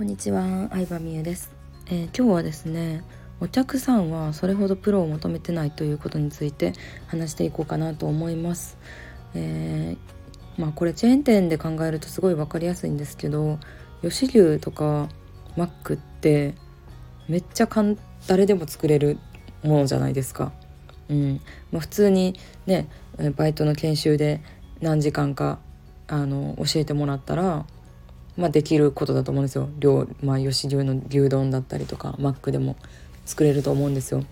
こんにちは、相葉美優です、えー、今日はですねお客さんはそれほどプロを求めてないということについて話していこうかなと思います、えー、まあこれチェーン店で考えるとすごい分かりやすいんですけど吉牛とかマックってめっちゃかん誰でも作れるものじゃないですか。うん。まあ、普通にねバイトの研修で何時間かあの教えてもらったら、まあ、できることだと思うんですよ量、まあ、吉流の牛丼だったりとかマックでも作れると思うんですよ。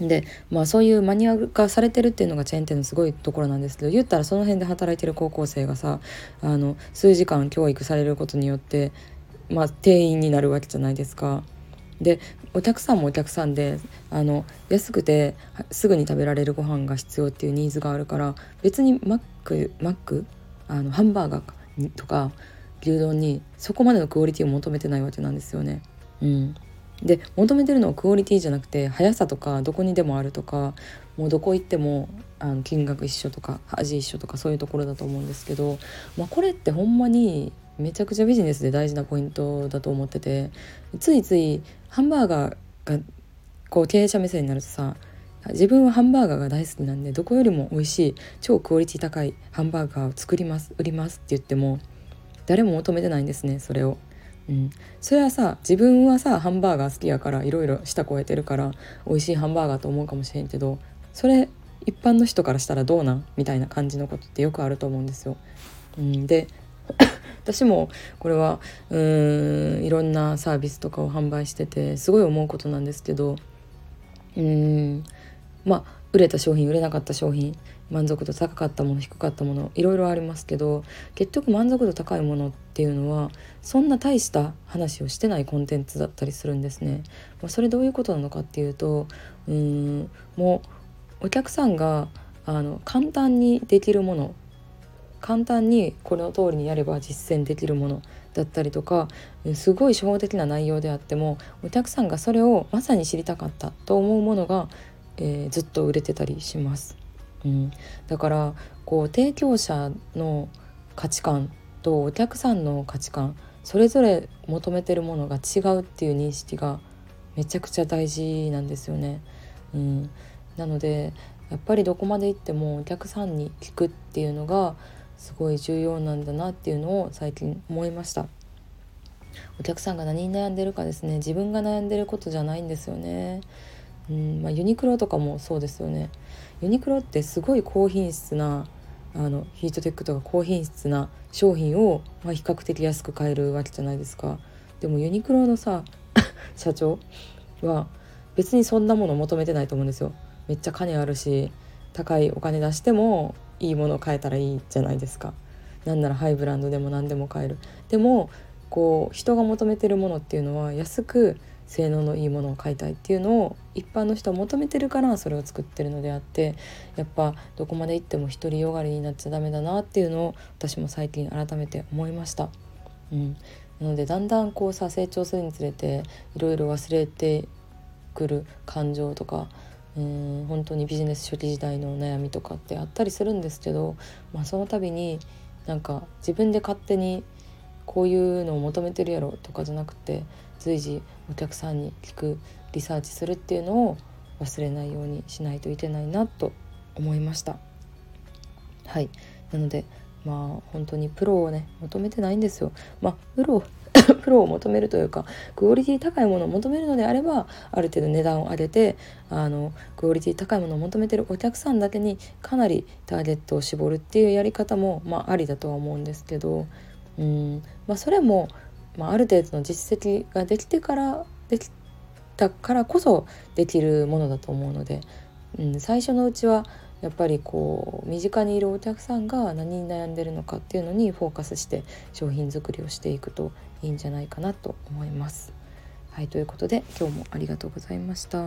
でまあそういうマニュアル化されてるっていうのがチェーン店のすごいところなんですけど言ったらその辺で働いてる高校生がさあの数時間教育されることによってまあ店員になるわけじゃないですか。でお客さんもお客さんであの安くてすぐに食べられるご飯が必要っていうニーズがあるから別にマックマックあのハンバーガーとか牛丼にそこまでのクオリティを求めてないわけなんですよね。うん、で求めてるのはクオリティじゃなくて速さとかどこにでもあるとかもうどこ行ってもあの金額一緒とか味一緒とかそういうところだと思うんですけど、まあ、これってほんまにめちゃくちゃビジネスで大事なポイントだと思っててついついハンバーガーがこう経営者目線になるとさ自分はハンバーガーが大好きなんでどこよりも美味しい超クオリティ高いハンバーガーを作ります売りますって言っても誰も求めてないんですねそれを。うん、それはさ自分はさハンバーガー好きやからいろいろ舌超えてるから美味しいハンバーガーと思うかもしれんけどそれ一般の人からしたらどうなん？みたいな感じのことってよくあると思うんですよ。うん、で 私もこれはうーんいろんなサービスとかを販売しててすごい思うことなんですけどうんまあ売れた商品売れなかった商品満足度高かったもの低かったものいろいろありますけど結局満足度高いものっていうのはそんな大した話をしてないコンテンツだったりするんですね。まあ、それどういうことなのかっていうとうんもうお客さんがあの簡単にできるもの簡単にこの通りにやれば実践できるものだったりとかすごい初歩的な内容であってもお客さんがそれをまさに知りたかったと思うものが、えー、ずっと売れてたりします。うん、だからこう提供者の価値観とお客さんの価値観それぞれ求めてるものが違うっていう認識がめちゃくちゃ大事なんですよね。うん、なのでやっぱりどこまで行ってもお客さんに聞くっていうのがすごい重要なんだなっていうのを最近思いました。お客さんが何に悩んでるかですね。自分が悩んでることじゃないんですよね。うんまあ、ユニクロとかもそうですよね。ユニクロってすごい高品質なあのヒートテックとか高品質な商品を、まあ、比較的安く買えるわけじゃないですか。でもユニクロのさ 社長は別にそんなもの求めてないと思うんですよ。めっちゃ金あるし高いお金出してもいいものを買えたらいいじゃないですか。なんならハイブランドでも何でも買える。でもこう人が求めてるものっていうのは安く性能のいいものを買いたいっていうのを一般の人は求めてるからそれを作ってるのであってやっぱどこまで行っても独りよがりになっちゃダメだなっていうのを私も最近改めて思いました。うん、なのでだんだんこうさ成長するにつれていろいろ忘れてくる感情とかうん本当にビジネス初期時代の悩みとかってあったりするんですけど、まあ、その度になんか自分で勝手にこういうのを求めてるやろとかじゃなくて随時お客さんに聞くリサーチするっていうのを忘れないようにしないといけないなと思いました。はいなのでまあ本当にプロをね求めてないんですよ。まあプロ プロを求めるというかクオリティ高いものを求めるのであればある程度値段を上げてあのクオリティ高いものを求めてるお客さんだけにかなりターゲットを絞るっていうやり方も、まあ、ありだとは思うんですけどうん、まあ、それも、まあ、ある程度の実績ができてからできたからこそできるものだと思うので、うん、最初のうちはやっぱりこう身近にいるお客さんが何に悩んでるのかっていうのにフォーカスして商品作りをしていくといいんじゃないかなと思います。はいということで今日もありがとうございました。